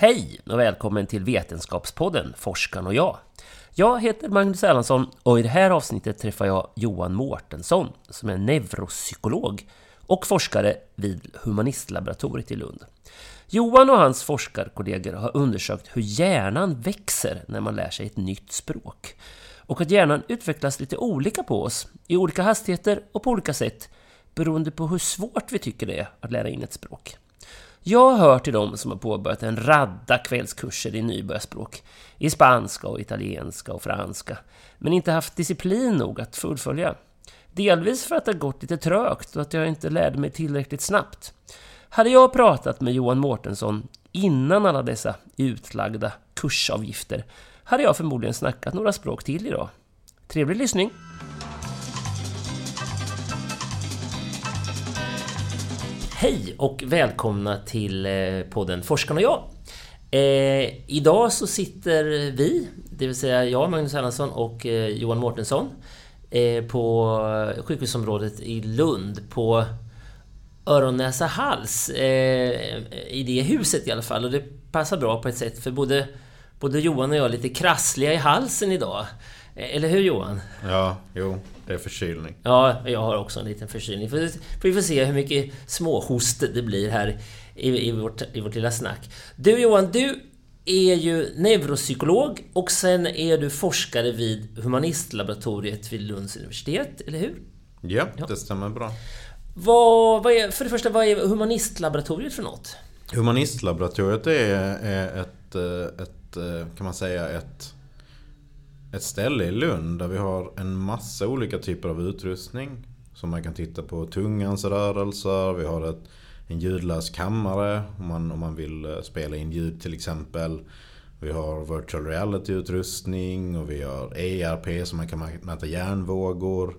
Hej och välkommen till Vetenskapspodden Forskaren och jag. Jag heter Magnus Erlandsson och i det här avsnittet träffar jag Johan Mårtensson som är neuropsykolog och forskare vid Humanistlaboratoriet i Lund. Johan och hans forskarkollegor har undersökt hur hjärnan växer när man lär sig ett nytt språk. Och att hjärnan utvecklas lite olika på oss, i olika hastigheter och på olika sätt, beroende på hur svårt vi tycker det är att lära in ett språk. Jag hör till dem som har påbörjat en radda kvällskurser i nybörjarspråk, i spanska och italienska och franska, men inte haft disciplin nog att fullfölja. Delvis för att det har gått lite trögt och att jag inte lärde mig tillräckligt snabbt. Hade jag pratat med Johan Mårtensson innan alla dessa utlagda kursavgifter hade jag förmodligen snackat några språk till idag. Trevlig lyssning! Hej och välkomna till eh, podden Forskarna och jag. Eh, idag så sitter vi, det vill säga jag, Magnus Erlandsson och eh, Johan Mårtensson eh, på sjukhusområdet i Lund på öron, näsa, hals. Eh, I det huset i alla fall. Och det passar bra på ett sätt för både, både Johan och jag är lite krassliga i halsen idag. Eh, Eller hur Johan? Ja, jo, det är förkylning. Ja, jag har också en liten förkylning. För, vi får se hur mycket småhost det blir här i, i, vårt, i vårt lilla snack. Du Johan, du är ju neuropsykolog och sen är du forskare vid Humanistlaboratoriet vid Lunds universitet, eller hur? Ja, det stämmer bra. Vad, vad är, för det första, vad är Humanistlaboratoriet för något? Humanistlaboratoriet är, är ett, eh, ett, eh, kan man säga, ett, ett ställe i Lund där vi har en massa olika typer av utrustning. Som man kan titta på tungans rörelser, vi har ett, en ljudlös kammare om man, om man vill eh, spela in ljud till exempel. Vi har virtual reality-utrustning och vi har ERP som man kan mäta hjärnvågor.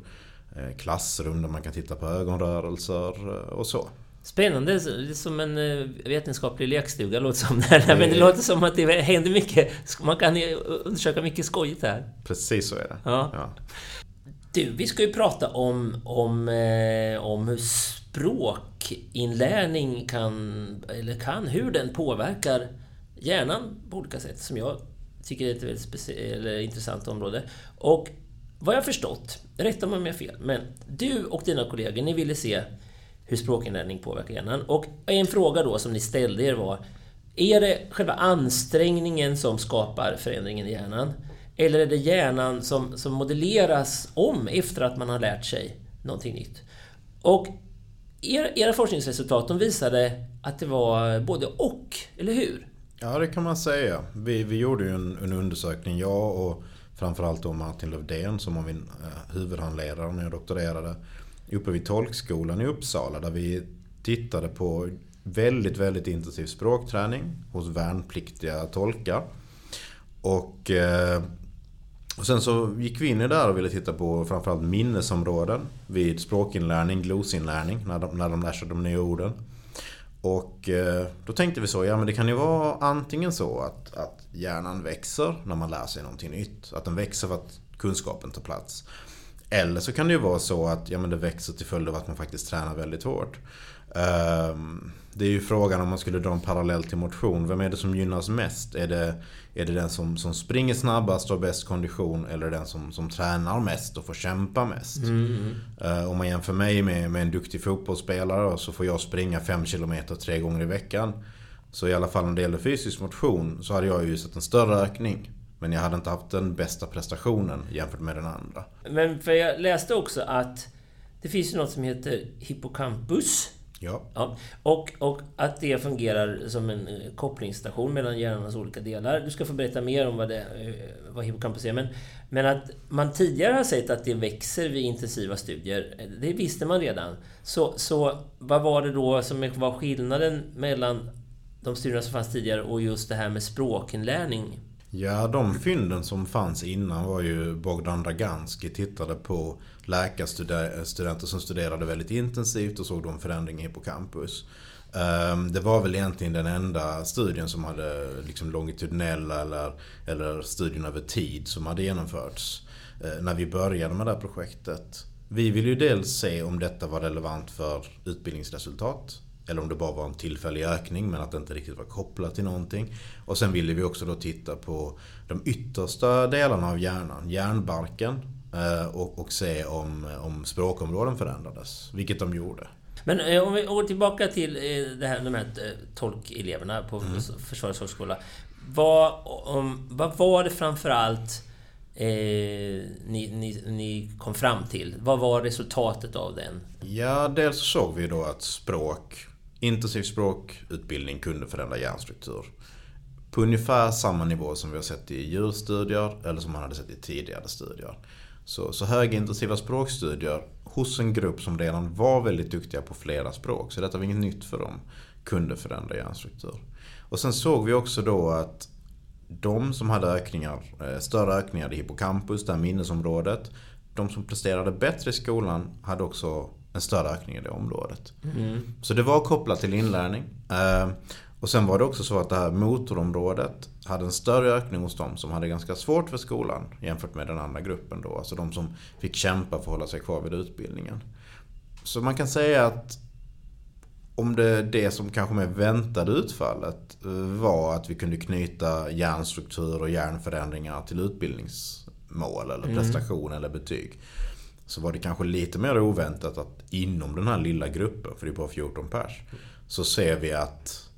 Eh, klassrum där man kan titta på ögonrörelser eh, och så. Spännande, det är som en eh, vetenskaplig lekstuga låter som. det. Men det låter som att det händer mycket. Man kan ju undersöka mycket skojigt här. Precis så är det. Ja. Ja. Du, vi ska ju prata om, om, eh, om hur språkinlärning kan, eller kan, hur den påverkar hjärnan på olika sätt, som jag tycker är ett väldigt specie- eller intressant område. Och vad jag förstått, rätta mig om jag har fel, men du och dina kollegor, ni ville se hur språkinlärning påverkar hjärnan. Och en fråga då som ni ställde er var, är det själva ansträngningen som skapar förändringen i hjärnan? Eller är det hjärnan som, som modelleras om efter att man har lärt sig någonting nytt? Och era, era forskningsresultat de visade att det var både och, eller hur? Ja, det kan man säga. Vi, vi gjorde ju en, en undersökning, jag och framförallt då Martin Lövdén som var min eh, huvudhandledare när jag doktorerade. Uppe vid tolkskolan i Uppsala där vi tittade på väldigt, väldigt intensiv språkträning hos värnpliktiga tolkar. Och, eh, och sen så gick vi in i det där och ville titta på framförallt minnesområden vid språkinlärning, glosinlärning, när de, när de lär sig de nya orden. Och eh, då tänkte vi så, ja men det kan ju vara antingen så att, att hjärnan växer när man lär sig någonting nytt. Att den växer för att kunskapen tar plats. Eller så kan det ju vara så att ja, men det växer till följd av att man faktiskt tränar väldigt hårt. Ehm, Det är ju frågan om man skulle dra en parallell till motion. Vem är det som gynnas mest? Är det, är det den som, som springer snabbast och har bäst kondition? Eller den som, som tränar mest och får kämpa mest? Eh, Om man jämför mig med, med en duktig fotbollsspelare så får jag springa 5 km tre gånger i veckan. Så i alla fall när det gäller fysisk motion så hade jag ju sett en större ökning. Men jag hade inte haft den bästa prestationen jämfört med den andra. Men för jag läste också att det finns ju något som heter hippocampus. Ja. Ja, och, och att det fungerar som en eh, kopplingsstation mellan hjärnans olika delar. Du ska få berätta mer om vad, det, eh, vad hippocampus är. Men, men att man tidigare har sett att det växer vid intensiva studier, eh, det visste man redan. Så, så vad var det då som var skillnaden mellan de studierna som fanns tidigare och just det här med språkinlärning? Ja, de fynden som fanns innan var ju Bogdan Draganski tittade på läkarstudenter som studerade väldigt intensivt och såg då en förändring i hippocampus. Ehm, det var väl egentligen den enda studien som hade liksom longitudinella eller, eller studien över tid som hade genomförts eh, när vi började med det här projektet. Vi ville ju dels se om detta var relevant för utbildningsresultat eller om det bara var en tillfällig ökning men att det inte riktigt var kopplat till någonting. Och sen ville vi också då titta på de yttersta delarna av hjärnan, hjärnbarken. Eh, och, och se om, om språkområden förändrades, vilket de gjorde. Men eh, om vi går tillbaka till eh, det här, de här tolkeleverna på mm. Försvarets högskola. Vad, om, vad var det framförallt eh, ni, ni, ni kom fram till? Vad var resultatet av den? Ja, dels såg vi då att språk intensiv språkutbildning kunde förändra hjärnstruktur. På ungefär samma nivå som vi har sett i djurstudier eller som man hade sett i tidigare studier. Så, så högintensiva språkstudier hos en grupp som redan var väldigt duktiga på flera språk, så detta var inget nytt för dem, kunde förändra hjärnstruktur. Och sen såg vi också då att de som hade ökningar, eh, större ökningar i hippocampus, det här minnesområdet, de som presterade bättre i skolan hade också en större ökning i det området. Mm. Så det var kopplat till inlärning. Eh, och sen var det också så att det här motorområdet hade en större ökning hos dem som hade ganska svårt för skolan jämfört med den andra gruppen då. Alltså de som fick kämpa för att hålla sig kvar vid utbildningen. Så man kan säga att om det, det som kanske med väntade utfallet eh, var att vi kunde knyta hjärnstruktur och hjärnförändringar till utbildningsmål eller mm. prestation mm. eller betyg så var det kanske lite mer oväntat att inom den här lilla gruppen, för det är bara 14 pers, så ser vi att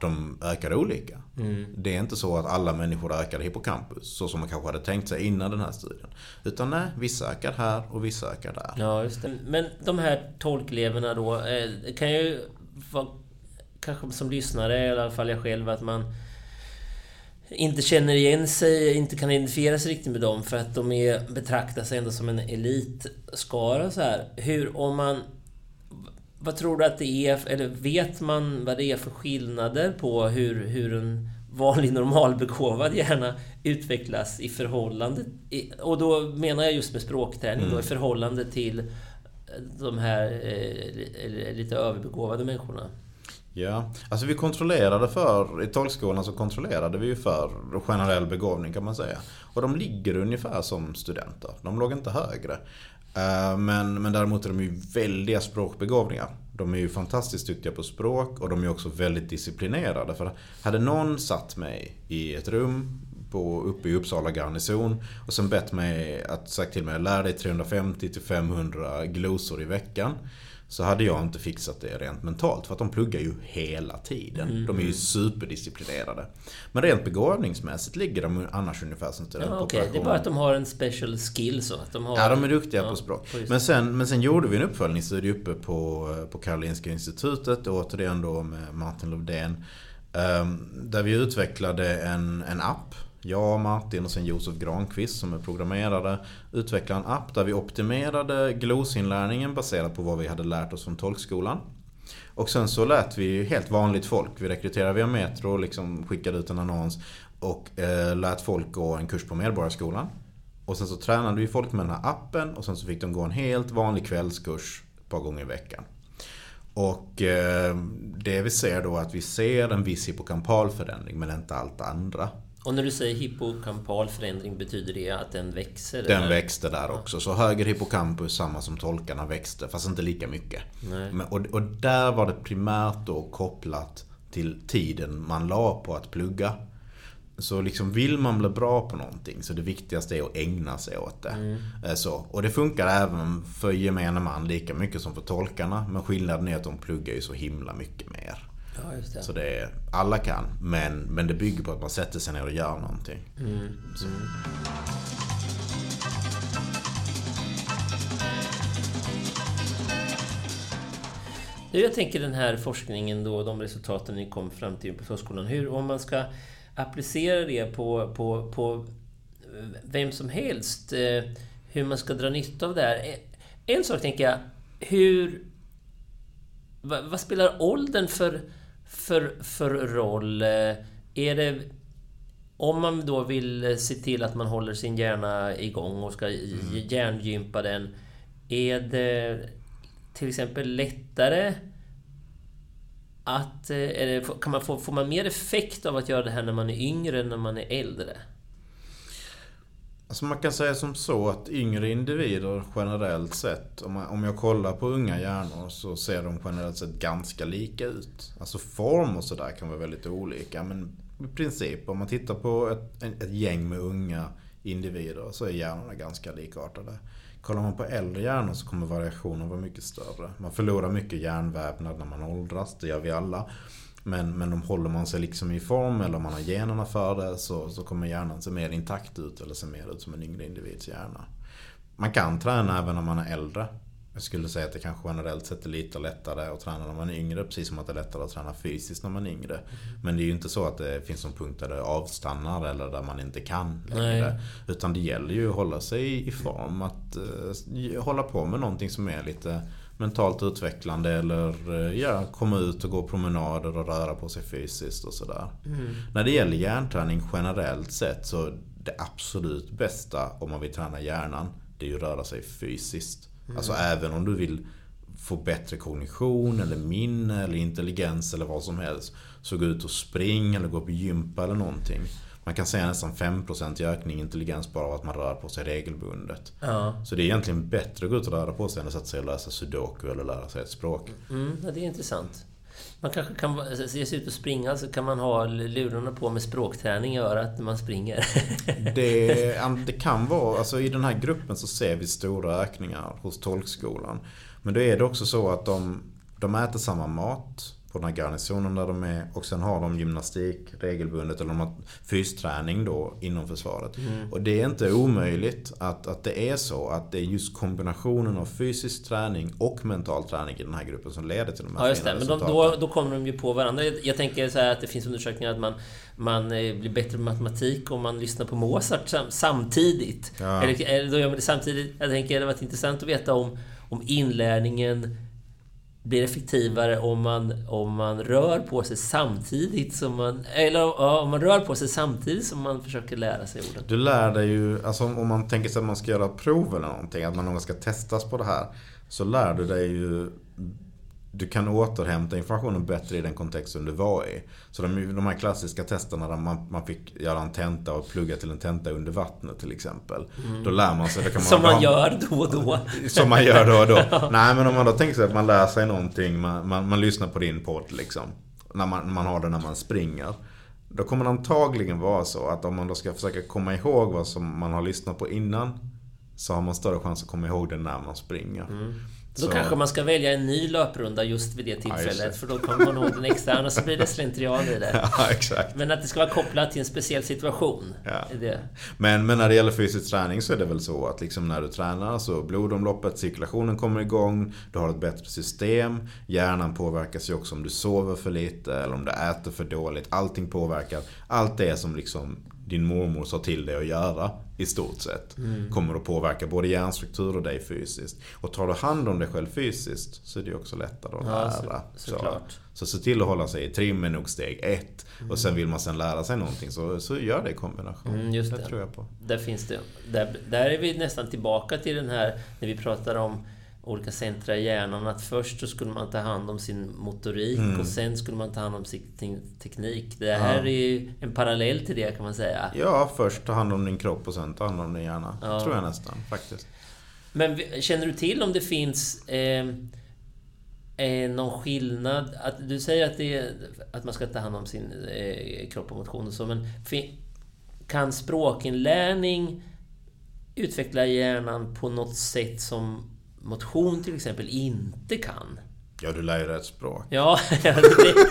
de ökar olika. Mm. Det är inte så att alla människor ökar hippocampus, så som man kanske hade tänkt sig innan den här studien. Utan nej, vissa ökar här och vissa ökar där. Ja, just det. Men de här tolkleverna då, eh, kan ju vara, kanske som lyssnare, i alla fall jag själv, att man inte känner igen sig, inte kan identifiera sig riktigt med dem för att de är, betraktas ändå som en elitskara så här. Hur, om man... Vad tror du att det är, eller vet man vad det är för skillnader på hur, hur en vanlig normalbegåvad hjärna utvecklas i förhållande... Och då menar jag just med språkträning mm. då, i mm. förhållande till de här eh, lite överbegåvade människorna. Ja, alltså vi kontrollerade för, i tolkskolan så kontrollerade vi ju för generell begåvning kan man säga. Och de ligger ungefär som studenter. De låg inte högre. Eh, men, men däremot är de ju väldiga språkbegåvningar. De är ju fantastiskt duktiga på språk och de är också väldigt disciplinerade. För hade någon satt mig i ett rum på, uppe i Uppsala garnison och sen bett mig att sagt till mig att lära dig 350 500 glosor i veckan så hade jag inte fixat det rent mentalt. För att de pluggar ju hela tiden. Mm. De är ju superdisciplinerade. Men rent begåvningsmässigt ligger de annars ungefär som studenter. Ja, okay. Det är bara att de har en special skill så att de har... Ja, de är duktiga ja, på språk. Men sen, men sen gjorde vi en uppföljningsstudie uppe på, på Karolinska Institutet. Återigen då med Martin Lövdén. Ehm, där vi utvecklade en, en app jag, Martin och sen Josef Granqvist som är programmerare utvecklade en app där vi optimerade glosinlärningen baserat på vad vi hade lärt oss från tolkskolan. Och sen så lät vi helt vanligt folk, vi rekryterade via Metro och liksom skickade ut en annons och eh, lät folk gå en kurs på Medborgarskolan. Och sen så tränade vi folk med den här appen och sen så fick de gå en helt vanlig kvällskurs ett par gånger i veckan. Och eh, det vi ser då är att vi ser en viss hippocampal förändring men inte allt andra. Och när du säger hippocampal förändring, betyder det att den växer? Den eller? växte där också. Så höger hippocampus, samma som tolkarna, växte. Fast inte lika mycket. Men, och, och där var det primärt då kopplat till tiden man la på att plugga. Så liksom vill man bli bra på någonting så det viktigaste är att ägna sig åt det. Mm. Eh, så, och det funkar även för gemene man lika mycket som för tolkarna. Men skillnaden är att de pluggar ju så himla mycket mer. Ja, just det. Så det är, alla kan, men, men det bygger på att man sätter sig ner och gör någonting. Mm. Mm. Nu jag tänker den här forskningen då, de resultaten ni kom fram till på förskolan. Hur, om man ska applicera det på, på, på vem som helst, eh, hur man ska dra nytta av det här. En sak tänker jag, hur... Vad, vad spelar åldern för, för, för roll? Eh, är det... Om man då vill se till att man håller sin hjärna igång och ska mm. hjärngympa den. Är det till exempel lättare att... Eh, det, kan man få, får man mer effekt av att göra det här när man är yngre än när man är äldre? Alltså man kan säga som så att yngre individer generellt sett, om, man, om jag kollar på unga hjärnor så ser de generellt sett ganska lika ut. Alltså form och sådär kan vara väldigt olika men i princip om man tittar på ett, ett gäng med unga individer så är hjärnorna ganska likartade. Kollar man på äldre hjärnor så kommer variationen vara mycket större. Man förlorar mycket hjärnvävnad när man åldras, det gör vi alla. Men, men om håller man sig liksom i form eller om man har generna för det så, så kommer hjärnan se mer intakt ut eller se mer ut som en yngre individs hjärna. Man kan träna även om man är äldre. Jag skulle säga att det kanske generellt sett är lite lättare att träna när man är yngre. Precis som att det är lättare att träna fysiskt när man är yngre. Men det är ju inte så att det finns någon punkt där det avstannar eller där man inte kan längre. Nej. Utan det gäller ju att hålla sig i form. Att uh, hålla på med någonting som är lite mentalt utvecklande eller uh, ja, komma ut och gå promenader och röra på sig fysiskt och sådär. Mm. När det gäller hjärnträning generellt sett så det absolut bästa om man vill träna hjärnan det är ju att röra sig fysiskt. Mm. Alltså även om du vill få bättre kognition eller minne eller intelligens eller vad som helst. Så gå ut och spring eller gå på gympa eller någonting. Man kan säga nästan 5% ökning i intelligens bara av att man rör på sig regelbundet. Ja. Så det är egentligen bättre att gå ut och röra på sig än att sätta sig och läsa sudoku eller lära sig ett språk. Mm, det är intressant. Man kanske kan ge sig ut och springa så kan man ha lurarna på med språkträning i örat när man springer. det, det kan vara, alltså i den här gruppen så ser vi stora ökningar hos tolkskolan. Men då är det också så att de, de äter samma mat på den här garnisonen där de är. Och sen har de gymnastik regelbundet, eller de har fysträning då inom försvaret. Mm. Och det är inte omöjligt att, att det är så att det är just kombinationen av fysisk träning och mental träning i den här gruppen som leder till de här Ja, just det. Men de, då, då kommer de ju på varandra. Jag tänker så att det finns undersökningar att man, man eh, blir bättre på matematik om man lyssnar på Mozart sam, samtidigt. Ja. Eller, eller då gör man det samtidigt. Jag tänker det hade varit intressant att veta om, om inlärningen blir effektivare om man, om man rör på sig samtidigt som man... Eller ja, om man rör på sig samtidigt som man försöker lära sig orden. Du lär dig ju, alltså om man tänker sig att man ska göra prov eller någonting, att man någon ska testas på det här. Så lär du dig ju du kan återhämta informationen bättre i den kontexten du var i. Så de, de här klassiska testerna där man, man fick göra en tenta och plugga till en tenta under vattnet till exempel. Mm. Då lär man sig. Det kan man som man gör då och då. Som man gör då och då. Nej men om man då tänker sig att man lär sig någonting. Man, man, man lyssnar på din podd liksom. När man, man har det när man springer. Då kommer det antagligen vara så att om man då ska försöka komma ihåg vad som man har lyssnat på innan. Så har man större chans att komma ihåg det när man springer. Mm. Då så. kanske man ska välja en ny löprunda just vid det tillfället. Ja, för då kommer man ihåg den extra, annars blir det slentrian i det. Ja, exakt. Men att det ska vara kopplat till en speciell situation. Ja. Det. Men, men när det gäller fysisk träning så är det väl så att liksom när du tränar så blodomloppet, cirkulationen kommer igång. Du har ett bättre system. Hjärnan påverkas ju också om du sover för lite eller om du äter för dåligt. Allting påverkar. Allt det som liksom din mormor sa till dig att göra i stort sett. Mm. Kommer att påverka både hjärnstruktur och dig fysiskt. Och tar du hand om dig själv fysiskt så är det också lättare att lära. Ja, så, så, så se till att hålla sig i trim är nog steg ett. Mm. Och sen vill man sen lära sig någonting så, så gör det i kombination. Mm, just det, det tror jag på. Där finns det. Där, där är vi nästan tillbaka till den här när vi pratar om olika centra i hjärnan. Att först så skulle man ta hand om sin motorik mm. och sen skulle man ta hand om sin teknik. Det här ja. är ju en parallell till det kan man säga. Ja, först ta hand om din kropp och sen ta hand om din hjärna. Ja. tror jag nästan, faktiskt. Men känner du till om det finns eh, eh, någon skillnad? Att, du säger att, det att man ska ta hand om sin eh, kropp och motion och så, men kan språkinlärning utveckla hjärnan på något sätt som motion till exempel inte kan. Ja, du lär ju rätt språk. Ja, det,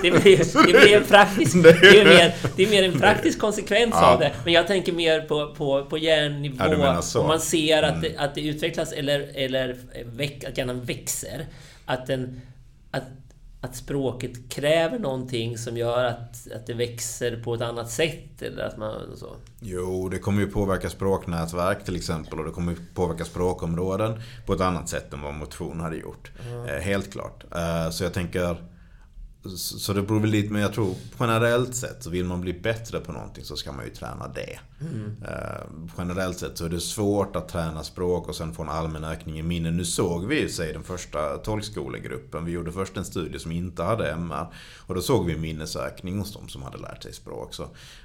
det, blir, det blir en praktisk... Det är mer, det är mer en praktisk konsekvens ja. av det. Men jag tänker mer på, på, på hjärnnivå. Ja, om man ser att, mm. det, att det utvecklas eller, eller väck, att hjärnan växer. Att, den, att, att språket kräver någonting som gör att, att det växer på ett annat sätt? Eller att man, så? Jo, det kommer ju påverka språknätverk till exempel och det kommer ju påverka språkområden på ett annat sätt än vad motion hade gjort. Mm. Helt klart. Eh, så jag tänker så det beror väl lite, men jag tror generellt sett så vill man bli bättre på någonting så ska man ju träna det. Mm. Uh, generellt sett så är det svårt att träna språk och sen få en allmän ökning i minne. Nu såg vi ju sig den första tolkskolegruppen. Vi gjorde först en studie som inte hade MR. Och då såg vi minnesökning hos de som hade lärt sig språk. Så Eh,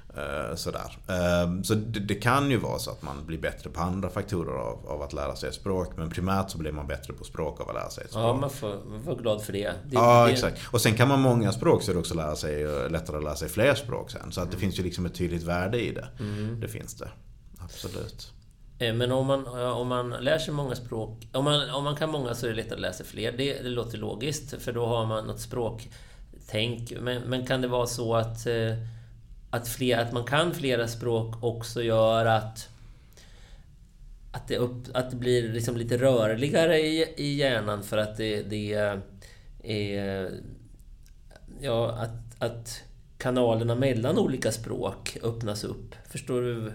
sådär. Eh, så det, kan ju vara så att man blir bättre på andra faktorer av, av, att lära sig ett språk. Men primärt så blir man bättre på språk av att lära sig ett språk. Ja, man får vara glad för det. det ja, det... exakt. Och sen kan man många språk så är det också lära sig, eh, lättare att lära sig fler språk sen. Så att det mm. finns ju liksom ett tydligt värde i det. Mm. Det finns det. Absolut. Men om man, om man lär sig många språk, om man, om man kan många så är det lättare att lära sig fler. Det, det låter logiskt, för då har man något språktänk. Men, men kan det vara så att att, fler, att man kan flera språk också gör att att det, upp, att det blir liksom lite rörligare i, i hjärnan för att det, det är... Ja, att, att kanalerna mellan olika språk öppnas upp. Förstår du?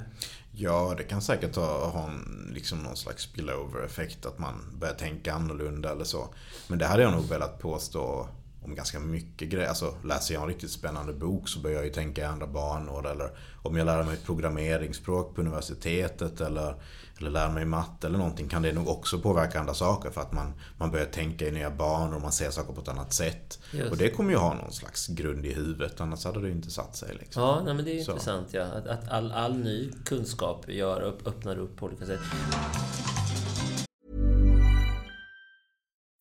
Ja, det kan säkert ha, ha en, liksom någon slags spillover-effekt. Att man börjar tänka annorlunda eller så. Men det hade jag nog velat påstå om ganska mycket grejer. Alltså läser jag en riktigt spännande bok så börjar jag ju tänka i andra banor. Eller om jag lär mig ett programmeringsspråk på universitetet eller, eller lär mig matte eller någonting kan det nog också påverka andra saker. För att man, man börjar tänka i nya banor och man ser saker på ett annat sätt. Just. Och det kommer ju ha någon slags grund i huvudet. Annars hade det ju inte satt sig. Liksom. Ja, nej, men det är så. intressant. Ja. Att, att all, all ny kunskap gör, öppnar upp på olika sätt.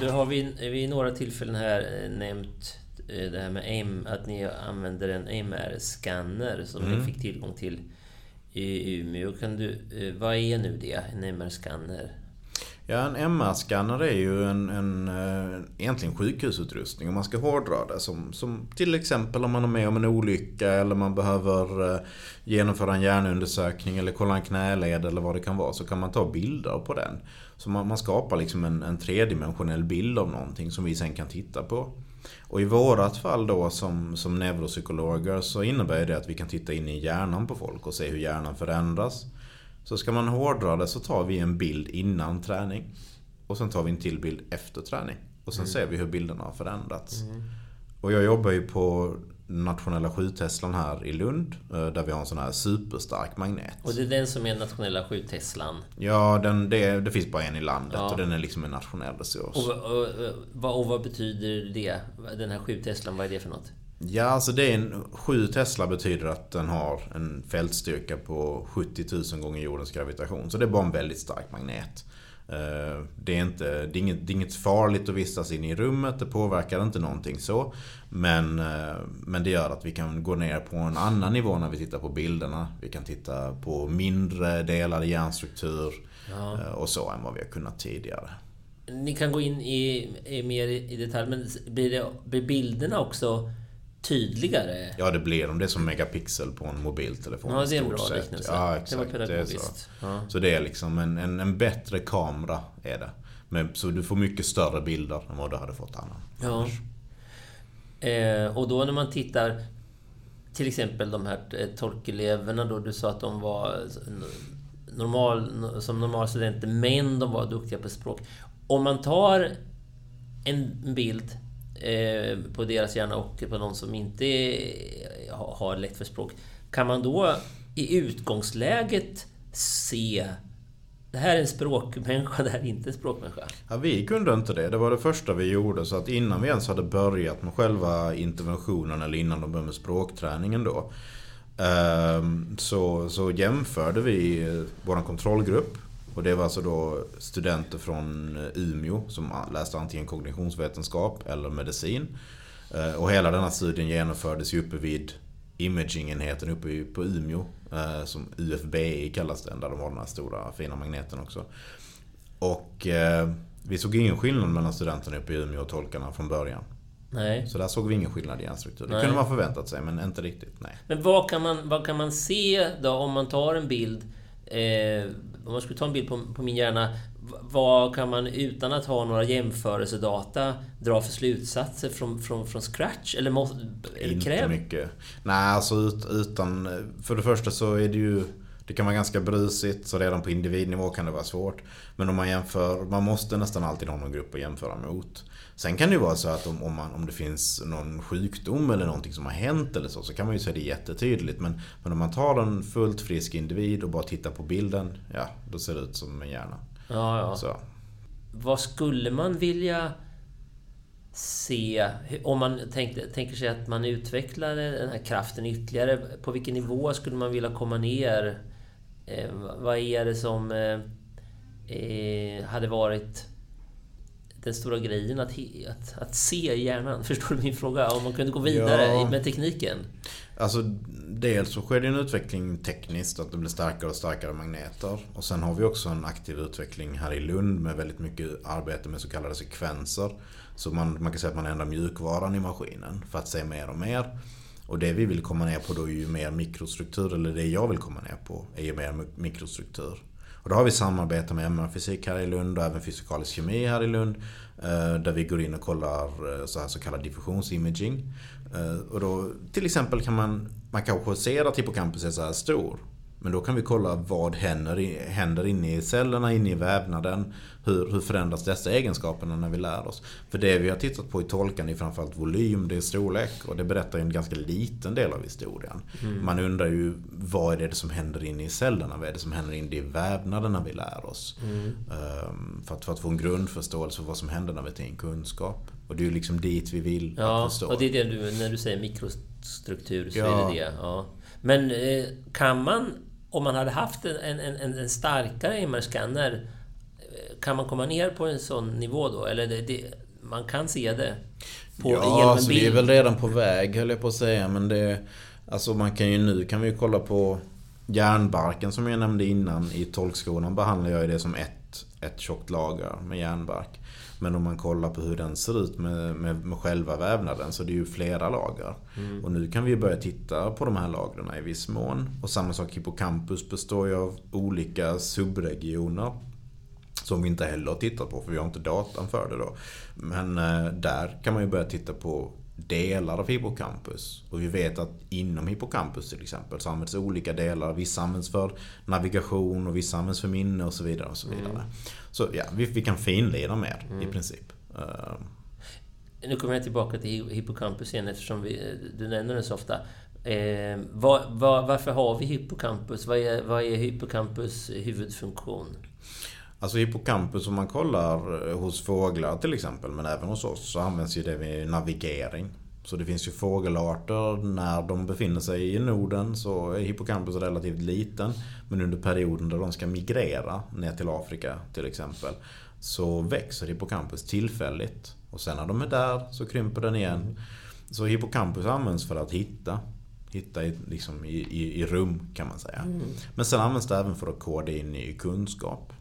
Du har vid, vid några tillfällen här eh, nämnt eh, det här med AIM, att ni använder en MR-scanner som mm. ni fick tillgång till i Umeå. Kan du, eh, vad är nu det, en MR-scanner? Ja, en MR-scanner är ju en, en, egentligen sjukhusutrustning om man ska hårdra det. Som, som till exempel om man är med om en olycka eller man behöver genomföra en hjärnundersökning eller kolla en knäled eller vad det kan vara. Så kan man ta bilder på den. Så man, man skapar liksom en, en tredimensionell bild av någonting som vi sen kan titta på. Och i vårat fall då som, som neuropsykologer så innebär det att vi kan titta in i hjärnan på folk och se hur hjärnan förändras. Så ska man hårdra det så tar vi en bild innan träning. Och sen tar vi en till bild efter träning. Och sen mm. ser vi hur bilderna har förändrats. Mm. Och jag jobbar ju på nationella skjuteslan här i Lund. Eh, där vi har en sån här superstark magnet. Och det är den som är nationella skjuteslan? Ja, den, det, det finns bara en i landet ja. och den är liksom en nationell resurs. Och, och, och, och vad betyder det? Den här skjuteslan, vad är det för något? Ja, alltså det är en, 7 Tesla betyder att den har en fältstyrka på 70 000 gånger jordens gravitation. Så det är bara en väldigt stark magnet. Eh, det är, inte, det, är inget, det är inget farligt att vistas inne i rummet, det påverkar inte någonting så. Men, eh, men det gör att vi kan gå ner på en annan nivå när vi tittar på bilderna. Vi kan titta på mindre delar i hjärnstruktur ja. Eh, och så än vad vi har kunnat tidigare. Ni kan gå in i, i mer i detalj, men blir, det, blir bilderna också tydligare. Ja, det blir de. Det är som megapixel på en mobiltelefon. Ja, det är en bra liknelse. Ja, exakt. Det var pedagogiskt. Det så. så. det är liksom en, en, en, bättre kamera, är det. Men, så du får mycket större bilder än vad du hade fått annars. Ja. Eh, och då när man tittar till exempel de här torkeleverna tolkeleverna då, du sa att de var normal, som normalstudenter, men de var duktiga på språk. Om man tar en bild Eh, på deras hjärna och på någon som inte har lätt för språk. Kan man då i utgångsläget se det här är en språkmänniska, det här är inte en språkmänniska. Ja, vi kunde inte det. Det var det första vi gjorde. Så att innan vi ens hade börjat med själva interventionen eller innan de började med språkträningen då. Ehm, så, så jämförde vi eh, vår kontrollgrupp. Och det var alltså då studenter från eh, Umeå som ah, läste antingen kognitionsvetenskap eller medicin. Eh, och hela denna studien genomfördes ju uppe vid imagingenheten uppe på Umeå. Som UFBI kallas den, där de har den här stora fina magneten också. Och vi såg ingen skillnad mellan studenterna uppe i Umeå och tolkarna från början. Nej. Så där såg vi ingen skillnad i hjärnstruktur. Det kunde man förväntat sig, men inte riktigt. Nej. Men vad kan man, vad kan man se då om man tar en bild? Eh, om man skulle ta en bild på, på min hjärna. Vad kan man utan att ha några jämförelsedata dra för slutsatser från, från, från scratch? Eller, må, eller Inte kräv? mycket. Nej, alltså ut, utan... För det första så är det ju... Det kan vara ganska brusigt, så redan på individnivå kan det vara svårt. Men om man jämför, man måste nästan alltid ha någon grupp att jämföra mot. Sen kan det ju vara så att om, om, man, om det finns någon sjukdom eller någonting som har hänt eller så, så kan man ju se det jättetydligt. Men, men om man tar en fullt frisk individ och bara tittar på bilden, ja, då ser det ut som en hjärna. Ja, ja. Så. Vad skulle man vilja se, om man tänkte, tänker sig att man utvecklar den här kraften ytterligare, på vilken nivå skulle man vilja komma ner? Eh, vad är det som eh, eh hade varit den stora grejen att, att, att se hjärnan? Förstår du min fråga? Om man kunde gå vidare ja. med tekniken? Alltså, dels så sker det en utveckling tekniskt, att det blir starkare och starkare magneter. Och sen har vi också en aktiv utveckling här i Lund med väldigt mycket arbete med så kallade sekvenser. Så man, man kan säga att man ändrar mjukvaran i maskinen för att se mer och mer. Och det vi vill komma ner på då är ju mer mikrostruktur, eller det jag vill komma ner på är ju mer mikrostruktur. Och då har vi samarbete med MR-fysik här i Lund och även fysikalisk kemi här i Lund. Eh, där vi går in och kollar eh, så, här så kallad diffusionsimaging. Eh, och då, till exempel kan man, man kanske ser att hippocampus är så här stor. Men då kan vi kolla vad händer, händer inne i cellerna, inne i vävnaden. Hur, hur förändras dessa egenskaperna när vi lär oss? För det vi har tittat på i tolkan är framförallt volym, det är storlek och det berättar en ganska liten del av historien. Mm. Man undrar ju vad är det som händer inne i cellerna? Vad är det som händer inne i vävnaden när vi lär oss? Mm. Um, för, att, för att få en grundförståelse för vad som händer när vi tar in kunskap. Och det är ju liksom dit vi vill ja, förstå. och det är det du, när du säger mikrostruktur så ja. är det det. Ja. Men eh, kan man om man hade haft en, en, en, en starkare MR-scanner, kan man komma ner på en sån nivå då? Eller det, det, man kan se det? På, ja, alltså vi är väl redan på väg höll jag på att säga. Men det, alltså man kan ju nu kan vi ju kolla på järnbarken som jag nämnde innan. I tolkskolan behandlar jag det som ett, ett tjockt lager med järnbark. Men om man kollar på hur den ser ut med, med, med själva vävnaden så det är ju flera lager. Mm. Och nu kan vi börja titta på de här lagren i viss mån. Och samma sak hippocampus består ju av olika subregioner. Som vi inte heller har tittat på för vi har inte datan för det då. Men eh, där kan man ju börja titta på delar av hippocampus. Och vi vet att inom hippocampus till exempel så används olika delar. Vissa används för navigation och vissa används för minne och så vidare. Och så vidare. Mm. Så ja, vi, vi kan finleda mer mm. i princip. Uh. Nu kommer jag tillbaka till hippocampus igen eftersom vi, du nämner det så ofta. Eh, var, var, varför har vi hippocampus? Vad är, vad är hippocampus huvudfunktion? Alltså hippocampus om man kollar eh, hos fåglar till exempel, men även hos oss, så används ju det vid navigering. Så det finns ju fågelarter, när de befinner sig i Norden så är hippocampus relativt liten. Men under perioden där de ska migrera ner till Afrika till exempel så växer hippocampus tillfälligt. Och sen när de är där så krymper den igen. Så hippocampus används för att hitta. Hitta i, liksom i, i, i rum kan man säga. Mm. Men sen används det även för att koda in i kunskap.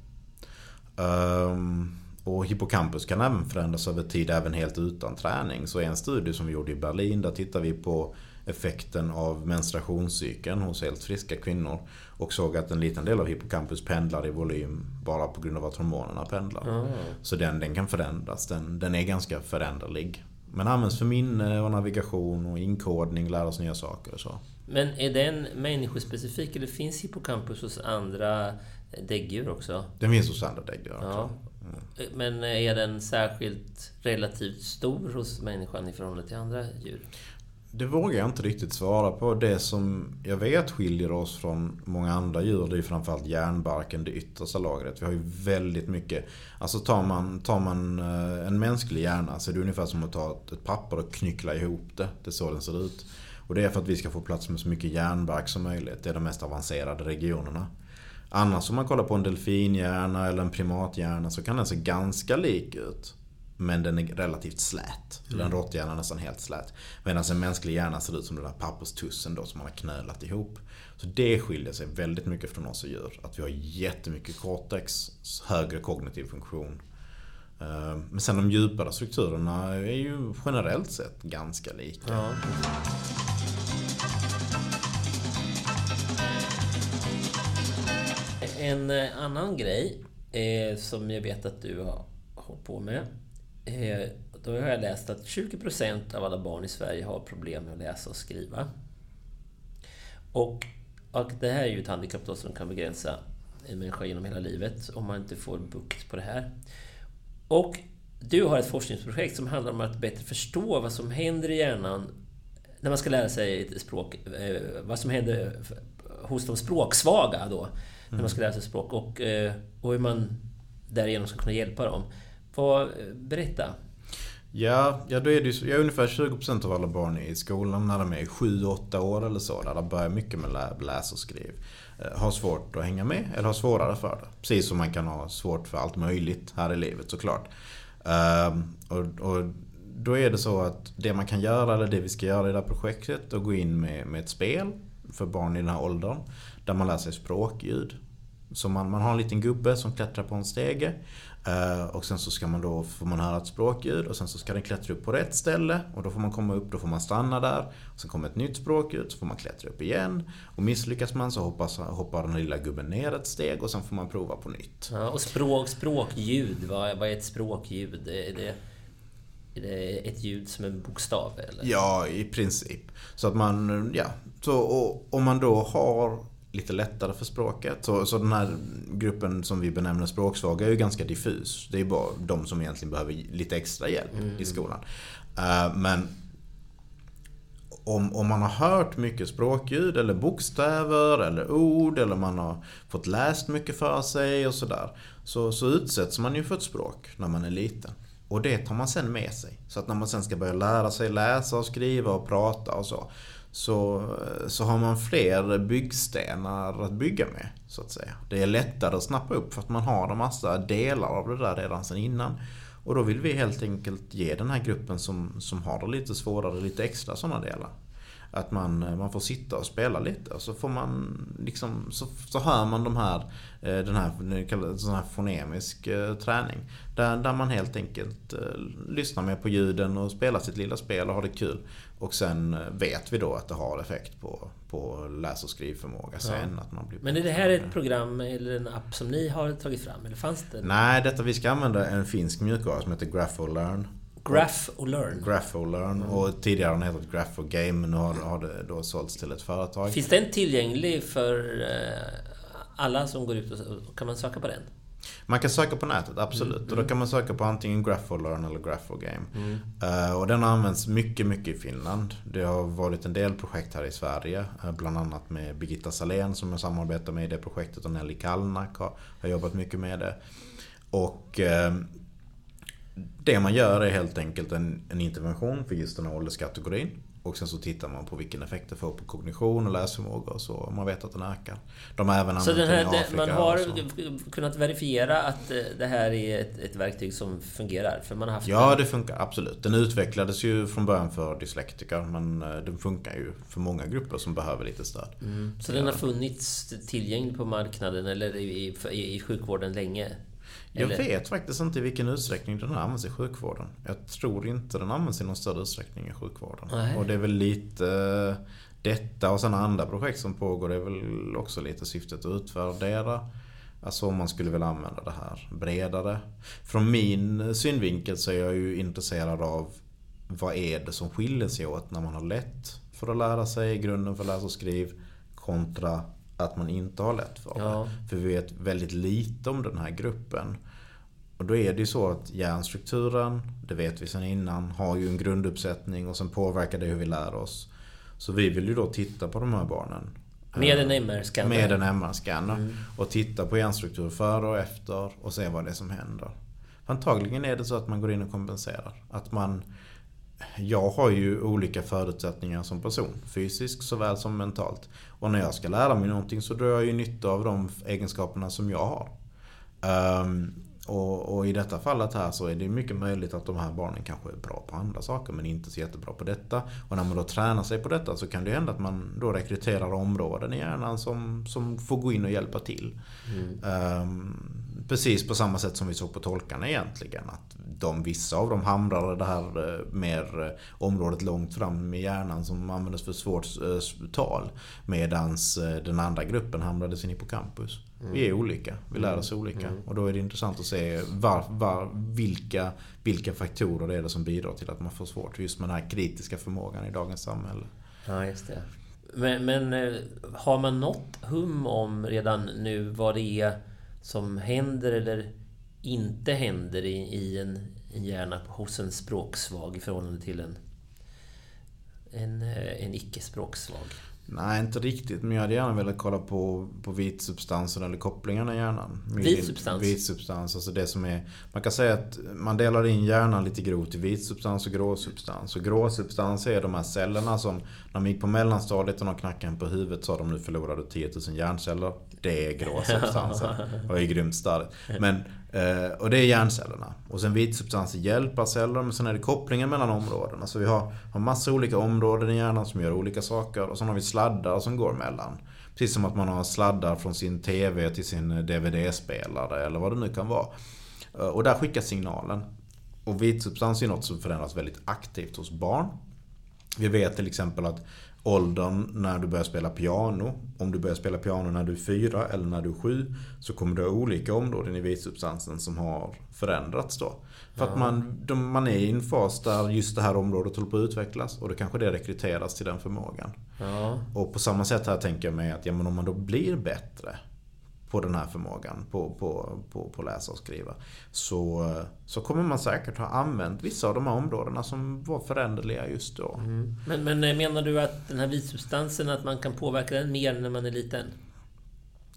Um, och hippocampus kan även förändras över tid, även helt utan träning. Så i en studie som vi gjorde i Berlin, där tittar vi på effekten av menstruationscykeln hos helt friska kvinnor. Och såg att en liten del av hippocampus pendlar i volym bara på grund av att hormonerna pendlar. Mm. Så den, den kan förändras, den, den är ganska föränderlig. Men används för minne och navigation och inkodning, lära oss nya saker och så. Men är den människospecifik eller finns hippocampus hos andra däggdjur också? Den finns hos andra däggdjur också. Ja. Men är den särskilt relativt stor hos människan i förhållande till andra djur? Det vågar jag inte riktigt svara på. Det som jag vet skiljer oss från många andra djur det är framförallt järnbarken, det yttersta lagret. Vi har ju väldigt mycket. Alltså tar man, tar man eh, en mänsklig hjärna så är det ungefär som att ta ett papper och knyckla ihop det. Det är så den ser ut. Och det är för att vi ska få plats med så mycket hjärnbark som möjligt. Det är de mest avancerade regionerna. Annars om man kollar på en delfinhjärna eller en primathjärna så kan den se ganska lik ut. Men den är relativt slät. Eller en råtthjärna är nästan helt slät. Medan en mänsklig hjärna ser ut som den där papperstussen då som man har knölat ihop. Så det skiljer sig väldigt mycket från oss och djur. Att vi har jättemycket cortex, högre kognitiv funktion. Eh, Men sen de djupare strukturerna är ju generellt sett ganska lika. Ja. En eh, annan grej eh, som jag vet att du har hållit på med. Eh, då har jag läst att 20% av alla barn i Sverige har problem med att läsa och skriva. Och, och det här är ju ett handikapp då som kan begränsa en människa genom hela livet om man inte får bukt på det här. Och du har ett forskningsprojekt som handlar om att bättre förstå vad som händer i hjärnan när man ska lära sig ett språk. Eh, vad som händer hos de språksvaga då, när man ska lära sig språk. Och, eh, och hur man därigenom ska kunna hjälpa dem. Vad, eh, berätta. Ja, ja då är det ju ja, ungefär 20% av alla barn i skolan när de är 7-8 år eller så, där de börjar mycket med lä- läs och skriv, eh, har svårt att hänga med eller har svårare för det. Precis som man kan ha svårt för allt möjligt här i livet såklart. Ehm, och, och då är det så att det man kan göra, eller det vi ska göra i det här projektet, är att gå in med, med ett spel för barn i den här åldern, där man lär sig språkljud. Så man, man har en liten gubbe som klättrar på en stege. eh, Och sen så ska man då, får man höra ett språkljud och sen så ska den klättra upp på rätt ställe. Och då får man komma upp, då får man stanna där. Och sen kommer ett nytt språkljud, så får man klättra upp igen. Och misslyckas man så hoppas, hoppar den lilla gubben ner ett steg och sen får man prova på nytt. Ja, och språk, språkljud, vad, vad är ett språkljud? Är det, är det ett ljud som en bokstav? Eller? Ja, i princip. Så att man, ja. Så och, om man då har lite lättare för språket. Så, så den här gruppen som vi benämner språksvaga är ju ganska diffus. Det är bara de som egentligen behöver lite extra hjälp i skolan. Eh, men om, om man har hört mycket språkljud eller bokstäver eller ord eller man har fått läst mycket för sig och sådär. Så, så utsätts man ju för ett språk när man är liten. Och det tar man sen med sig. Så att när man sen ska börja lära sig läsa och skriva och prata och så. Så, så har man fler byggstenar att bygga med, så att säga. Det är lättare att snappa upp för att man har en massa delar av det där redan sen innan. Och då vill vi helt enkelt ge den här gruppen som, som har det lite svårare lite extra sådana delar. Att man, man får sitta och spela lite och så får man liksom, så, så hör man de här, eh, den här, sån här fonemisk eh, träning. Där, där man helt enkelt eh, lyssnar mer på ljuden och spelar sitt lilla spel och har det kul. Och sen vet vi då att det har effekt på, på läs och skrivförmåga sen. Att man blir Men är det här ett program eller en app som ni har tagit fram? Eller fanns det? Nej, detta vi ska använda en finsk mjukvara som heter Grapholearn. Graph och Learn. Grapholearn och tidigare har den hetat Graphogame men nu har, har det då sålts till ett företag. Finns den tillgänglig för eh, alla som går ut och kan man söka på den? Man kan söka på nätet, absolut. Och då kan man söka på antingen Grapholearn eller Graphogame. Eh, och den har använts mycket, mycket i Finland. Det har varit en del projekt här i Sverige. eh, bland annat med Birgitta Salén som jag samarbetar med i det projektet och Nelly Kallnack har, har jobbat mycket med det. Och eh, det man gör är helt enkelt en, en intervention för just den här ålderskategorin. Och sen så tittar man på vilken effekt det får på kognition och läsförmåga och så. Man vet att den ökar. De har även Så den här, Afrika. man har kunnat verifiera att eh, det här är ett, ett verktyg som fungerar? För man har haft Ja, det funkar absolut. Den utvecklades ju från början för dyslektiker men eh, den funkar ju för många grupper som behöver lite stöd. Så den har funnits tillgänglig på marknaden eller i, i, i sjukvården länge? Jag Eller- vet faktiskt inte i vilken utsträckning den används i sjukvården. Jag tror inte den används i någon större utsträckning i sjukvården. Nej. Och det är väl lite eh, detta och sen andra projekt som pågår. Det är väl också lite syftet att utvärdera. Alltså om man skulle vilja använda det här bredare. Från min synvinkel så är jag ju intresserad av vad är det som skiljer sig åt när man har lätt för att lära sig grunden för läs och skriv kontra att man inte har lätt för det. Ja. För vi vet väldigt lite om den här gruppen. Och då är det ju så att hjärnstrukturen, det vet vi sedan innan, har ju en grunduppsättning och sen påverkar det hur vi lär oss. Så vi vill ju då titta på de här barnen. Med Eh, en MR-scanner? Med en MR-scanner. Och titta på hjärnstruktur före och efter och se vad det är som händer. Antagligen är det så att man går in och kompenserar. Att man jag har ju olika förutsättningar som person. Fysiskt såväl som mentalt. Och när jag ska lära mig någonting så drar jag ju nytta av de egenskaperna som jag har. Um, och, och, i detta fallet här så är det mycket möjligt att de här barnen kanske är bra på andra saker men inte så jättebra på detta. Och när man då tränar sig på detta så kan det hända att man då rekryterar områden i hjärnan som, som får gå in och hjälpa till. Mm. Um, precis på samma sätt som vi såg på tolkarna egentligen. Att de, vissa av dem hamrade det här eh, mer eh, området långt fram i hjärnan som användes för svårt eh, tal. Medans den andra gruppen hamrade sin hippocampus. Mm. Vi är olika, vi lär oss mm. olika. Mm. Och då är det intressant att se var, var, vilka, vilka faktorer det är det som bidrar till att man får svårt just med den här kritiska förmågan i dagens samhälle. Ja, just det. Men, men har man något hum om redan nu vad det är som händer eller inte händer i, i en, en hjärna hos en språksvag i förhållande till en, en, eh, en icke-språksvag? Nej, inte riktigt. Men jag hade gärna velat kolla på, på vitsubstansen eller kopplingarna i hjärnan. Vitsubstans? Vitsubstans, alltså det som är... Man kan säga att man delar in hjärnan lite grovt i vitsubstans och gråsubstans. Och gråsubstans är de här cellerna som, när de gick på mellanstadiet och de knackade en på huvudet sa de nu förlorar du 10 000 hjärnceller. Det är gråsubstansen. Och är grymt starkt. Men Eh, och det är hjärncellerna. Och sen vitsubstanser hjälper celler, men sen är det kopplingen mellan områdena. Så alltså vi har, har massa olika områden i hjärnan som gör olika saker. Och sen har vi sladdar som går mellan. Precis som att man har sladdar från sin TV till sin DVD-spelare eller vad det nu kan vara. Eh, och där skickas signalen. Och vitsubstans är något som förändras väldigt aktivt hos barn. Vi vet till exempel att åldern när du börjar spela piano. Om du börjar spela piano när du är fyra eller när du är sju. Så kommer du ha olika områden i vitsubstansen som har förändrats då. För ja. att man, de, man är i en fas där just det här området håller på att utvecklas. Och då kanske det rekryteras till den förmågan. Ja. Och på samma sätt här tänker jag mig att ja, men om man då blir bättre på den här förmågan på, på, på, på läsa och skriva. Så, så kommer man säkert ha använt vissa av de här områdena som var föränderliga just då. Mm. Men, men eh, menar du att den här vitsubstansen, att man kan påverka den mer när man är liten?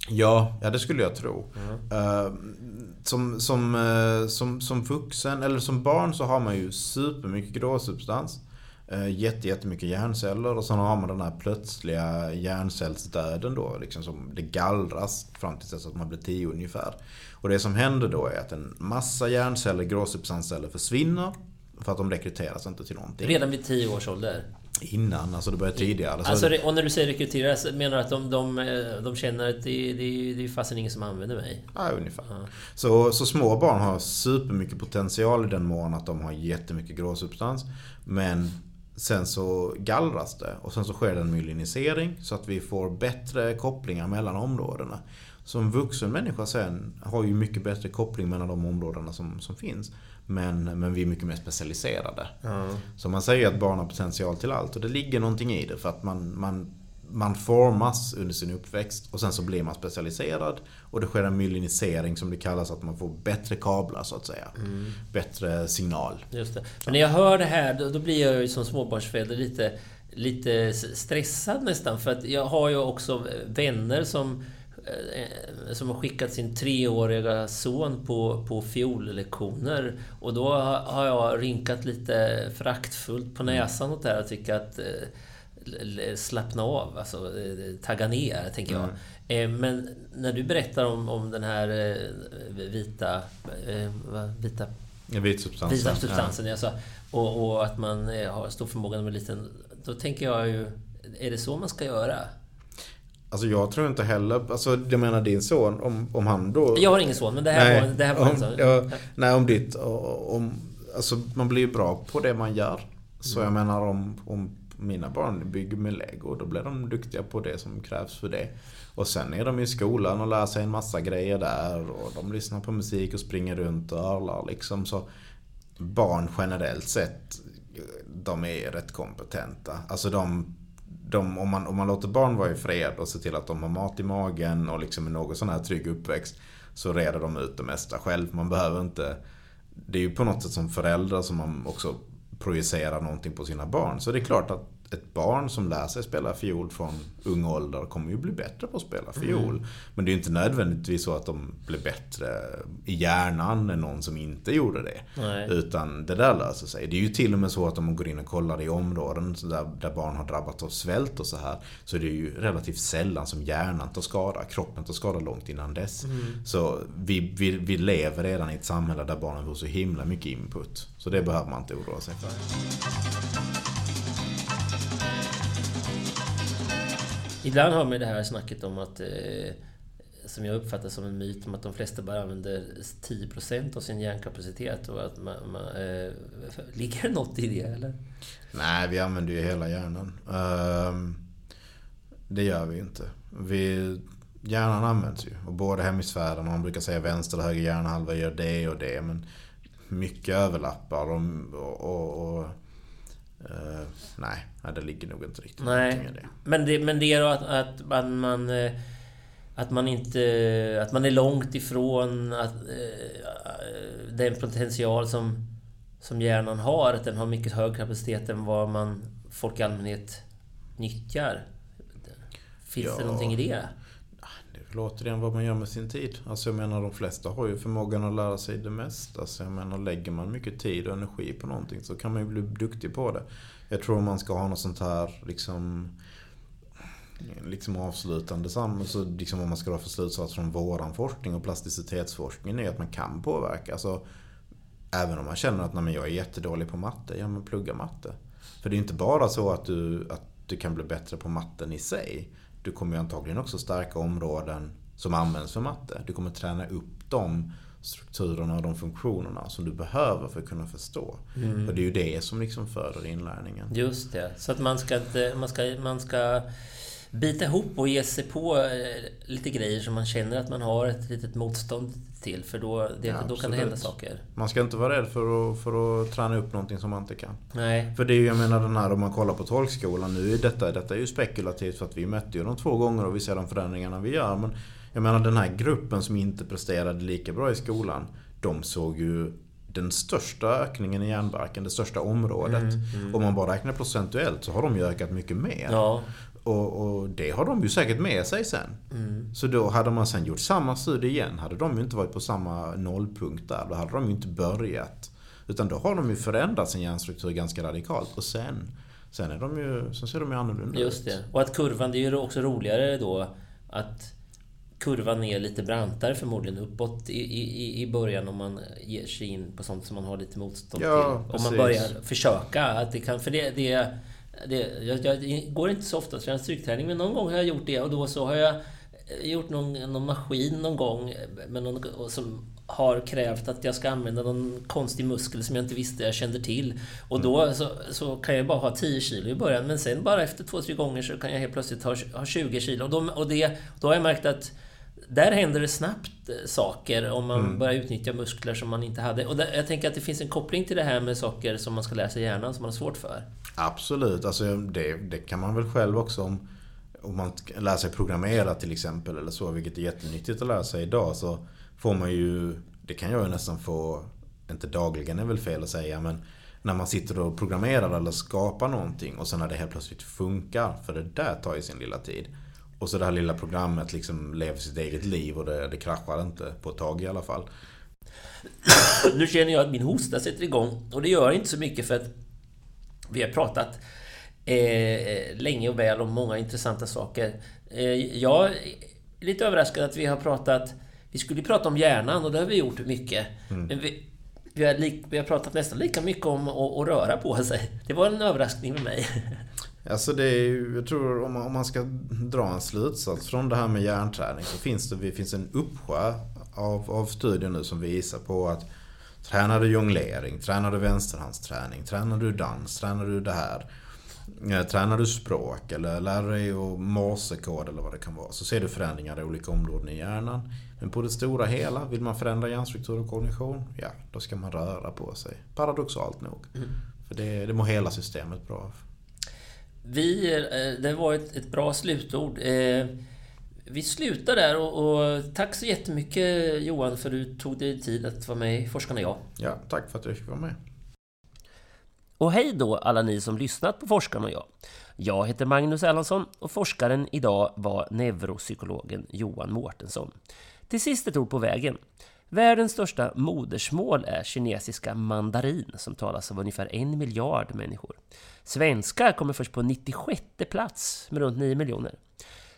Ja, ja det skulle jag tro. Mm. Uh, som, som, uh, som, som vuxen, eller som barn så har man ju supermycket gråsubstans. Eh, jätte, jättemycket hjärnceller och sen har man den här plötsliga hjärncellsdöden då. Liksom som det gallras fram till dess att man blir tio ungefär. Och det som händer då är att en massa hjärnceller, gråsubstansceller försvinner. För att de rekryteras inte till någonting. Redan vid tio års ålder? Innan, alltså det börjar tidigare. Alltså, och när du säger rekryteras, menar du att de, de, eh, de känner att det, det, det är fasen ingen som använder mig? Ja, ungefär. Ja. Så, så små barn har supermycket potential i den mån att de har jättemycket gråsubstans. Men Sen så gallras det och sen så sker det en myelinisering så att vi får bättre kopplingar mellan områdena. Som vuxen människa sen har ju mycket bättre koppling mellan de områdena som, som finns. Men, men vi är mycket mer specialiserade. Mm. Så man säger att barn har potential till allt och det ligger någonting i det för att man, man man formas under sin uppväxt och sen så blir man specialiserad. Och det sker en myelinisering som det kallas, att man får bättre kablar så att säga. Mm. Bättre signal. Just det. Men när jag hör det här, då, då blir jag ju som småbarnsförälder lite, lite stressad nästan. För att jag har ju också vänner som eh, som har skickat sin treåriga son på, på fiollektioner. Och då har jag rinkat lite föraktfullt på näsan åt det här och tycker att eh, slappna av, alltså eh, tagga ner, tänker jag. Mm. Eh, men när du berättar om, om den här eh, vita... Vita... Vitsubstansen. Vita substansen, ja. alltså, och, och, att man har stor förmåga när man är liten. Då tänker jag ju, är det så man ska göra? Alltså jag tror inte heller, alltså jag menar din son, om, om han då... Jag har ingen son, men det här nej, var, det här var om, en sån. Ja, nej, om ditt, om... Alltså man blir ju bra på det man gör. Så jag menar om, om mina barn bygger med lego. Då blir de duktiga på det som krävs för det. Och sen är de i skolan och lär sig en massa grejer där. Och de lyssnar på musik och springer runt och örlar liksom. Så barn generellt sett, de är rätt kompetenta. Alltså de, de, om, man, om man låter barn vara i fred och ser till att de har mat i magen och liksom en något sån här trygg uppväxt. Så reder de ut det mesta själv. Man behöver inte... Det är ju på något sätt som föräldrar som man också projicera någonting på sina barn. Så det är klart att ett barn som lär sig spela fiol från ung ålder kommer ju bli bättre på att spela fiol. Mm. Men det är ju inte nödvändigtvis så att de blir bättre i hjärnan än någon som inte gjorde det. Nej. Utan det där löser sig. Det är ju till och med så att om man går in och kollar i områden där, där barn har drabbats av svält och så här. Så är det ju relativt sällan som hjärnan tar skada. Kroppen tar skada långt innan dess. Mm. Så vi, vi, vi lever redan i ett samhälle där barnen får så himla mycket input. Så det behöver man inte oroa sig för. Ibland har man det här snacket om att eh, som jag uppfattar som en myt om att de flesta bara använder 10% av sin hjärnkapacitet och att man, man eh, ligger det något i det eller? Nej, vi använder ju hela hjärnan. Ehm, det gör vi inte. Vi, hjärnan används ju och båda hemisfärerna, man brukar säga vänster och höger hjärnhalva gör det och det men mycket överlappar och, och, och, och Uh, nej, det ligger nog inte riktigt nej. i det. Men det, men det är då att, att, att man... Eh, att man inte... Att man är långt ifrån att, uh, den potential som, som hjärnan har. Att den har mycket högre kapacitet än vad man, folk i allmänhet nyttjar. Finns ja. det någonting i det? Eller återigen vad man gör med sin tid. Alltså jag menar de flesta har ju förmågan att lära sig det mesta. Alltså jag menar lägger man mycket tid och energi på någonting så kan man ju bli duktig på det. Jag tror man ska ha något sånt här liksom liksom avslutande sam så liksom om man ska dra för slutsats från våran forskning och plasticitetsforskningen är att man kan påverka. Alltså, även om man känner att nej, jag är jättedålig på matte, ja men plugga matte. För det är inte bara så att du, att du kan bli bättre på matten i sig du kommer antagligen också stärka områden som används för matte. Du kommer träna upp de strukturerna och de funktionerna som du behöver för att kunna förstå. Mm. Och det är ju det som liksom föder inlärningen. Just det. Så att man ska, man ska, man ska bita ihop och ge sig på eh, lite grejer som man känner att man har ett litet motstånd till. För då, det, ja, då kan det hända saker. Man ska inte vara rädd för att, för att träna upp någonting som man inte kan. Nej. För det är ju, jag menar den här om man kollar på tolkskolan nu. Är detta, detta är ju spekulativt för att vi mötte ju dem två gånger och vi ser de förändringarna vi gör. Men jag menar den här gruppen som inte presterade lika bra i skolan. De såg ju den största ökningen i hjärnbarken, det största området. Mm, mm. Om man bara räknar procentuellt så har de ju ökat mycket mer. Ja. Och, och, det har de ju säkert med sig sen. Mm. Så då hade man sen gjort samma studie igen, hade de ju inte varit på samma nollpunkt där. Då hade de ju inte börjat. Utan då har de ju förändrat sin hjärnstruktur ganska radikalt. Och sen, sen, är de ju, sen ser de ju annorlunda Just det. Och att kurvan, det är ju också roligare då att kurvan är lite brantare förmodligen uppåt i, i, i början om man ger sig in på sånt som man har lite motstånd ja, till. Om man börjar försöka. Att det kan, för det, det det, jag, jag går inte så ofta och tränar styrketräning, men någon gång har jag gjort det och då så har jag eh, gjort någon, någon maskin någon gång eh, med någon, som har krävt att jag ska använda någon konstig muskel som jag inte visste jag kände till. Och då mm. så, så kan jag bara ha 10 kilo i början, men sen bara efter två, tre gånger så kan jag helt plötsligt ha, ha 20 kilo. Och, då, och det, då har jag märkt att där händer det snabbt eh, saker om man mm. börjar utnyttja muskler som man inte hade. Och där, jag tänker att det finns en koppling till det här med saker som man ska lära sig hjärnan som man har svårt för. Absolut, alltså det, det kan man väl själv också om, om man lär sig programmera till exempel eller så, vilket är jättenyttigt att lära sig idag, så får man ju, det kan jag ju nästan få, inte dagligen är väl fel att säga, men när man sitter och programmerar eller skapar någonting och sen när det helt plötsligt funkar, för det där tar ju sin lilla tid. Och så det här lilla programmet liksom lever sitt eget liv och det, det kraschar inte på ett tag i alla fall. Nu känner jag att min hosta sätter igång och det gör inte så mycket för att vi har pratat eh, länge och väl om många intressanta saker. Eh, jag är lite överraskad att vi har pratat... Vi skulle prata om hjärnan och det har vi gjort mycket. Mm. Men vi, vi, har li, vi har pratat nästan lika mycket om att, att röra på sig. Det var en överraskning för mig. Alltså det är ju, jag tror om man, om man ska dra en slutsats från det här med hjärnträning så finns det, det finns en uppsjö av, av studier nu som visar på att Tränar du jonglering, tränar du vänsterhandsträning, tränar du dans, tränar du det här. Eh, tränar du språk eller lär dig att morsekod eller vad det kan vara så ser du förändringar i olika områden i hjärnan. Men på det stora hela, vill man förändra hjärnstruktur och kognition, ja då ska man röra på sig. Paradoxalt nog. Mm. För det, det mår hela systemet bra av. Vi, eh, det var ett, ett bra slutord. Eh, vi slutar där och, och, tack så jättemycket Johan för att du tog dig tid att vara med i Forskarna Jag. Ja, tack för att du fick vara med. Och hej då alla ni som lyssnat på Forskaren och jag. Jag heter Magnus Erlandsson och forskaren idag var neuropsykologen Johan Mårtensson. Till sist ett ord på vägen. Världens största modersmål är kinesiska mandarin som talas av ungefär en miljard människor. Svenska kommer först på 96 plats med runt 9 miljoner.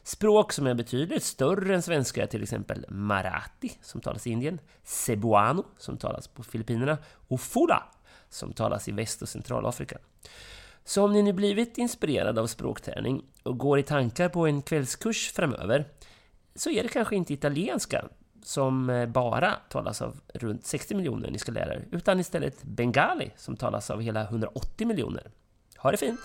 Språk som är betydligt större än svenska är till exempel marathi, som talas i Indien, cebuano, som talas på Filippinerna, och fula, som talas i Väst och Centralafrika. Så om ni nu blivit inspirerade av språkträning och går i tankar på en kvällskurs framöver, så är det kanske inte italienska som eh, bara talas av runt 60 miljoner niskalärare, utan istället bengali som talas av hela 180 miljoner. Ha det fint!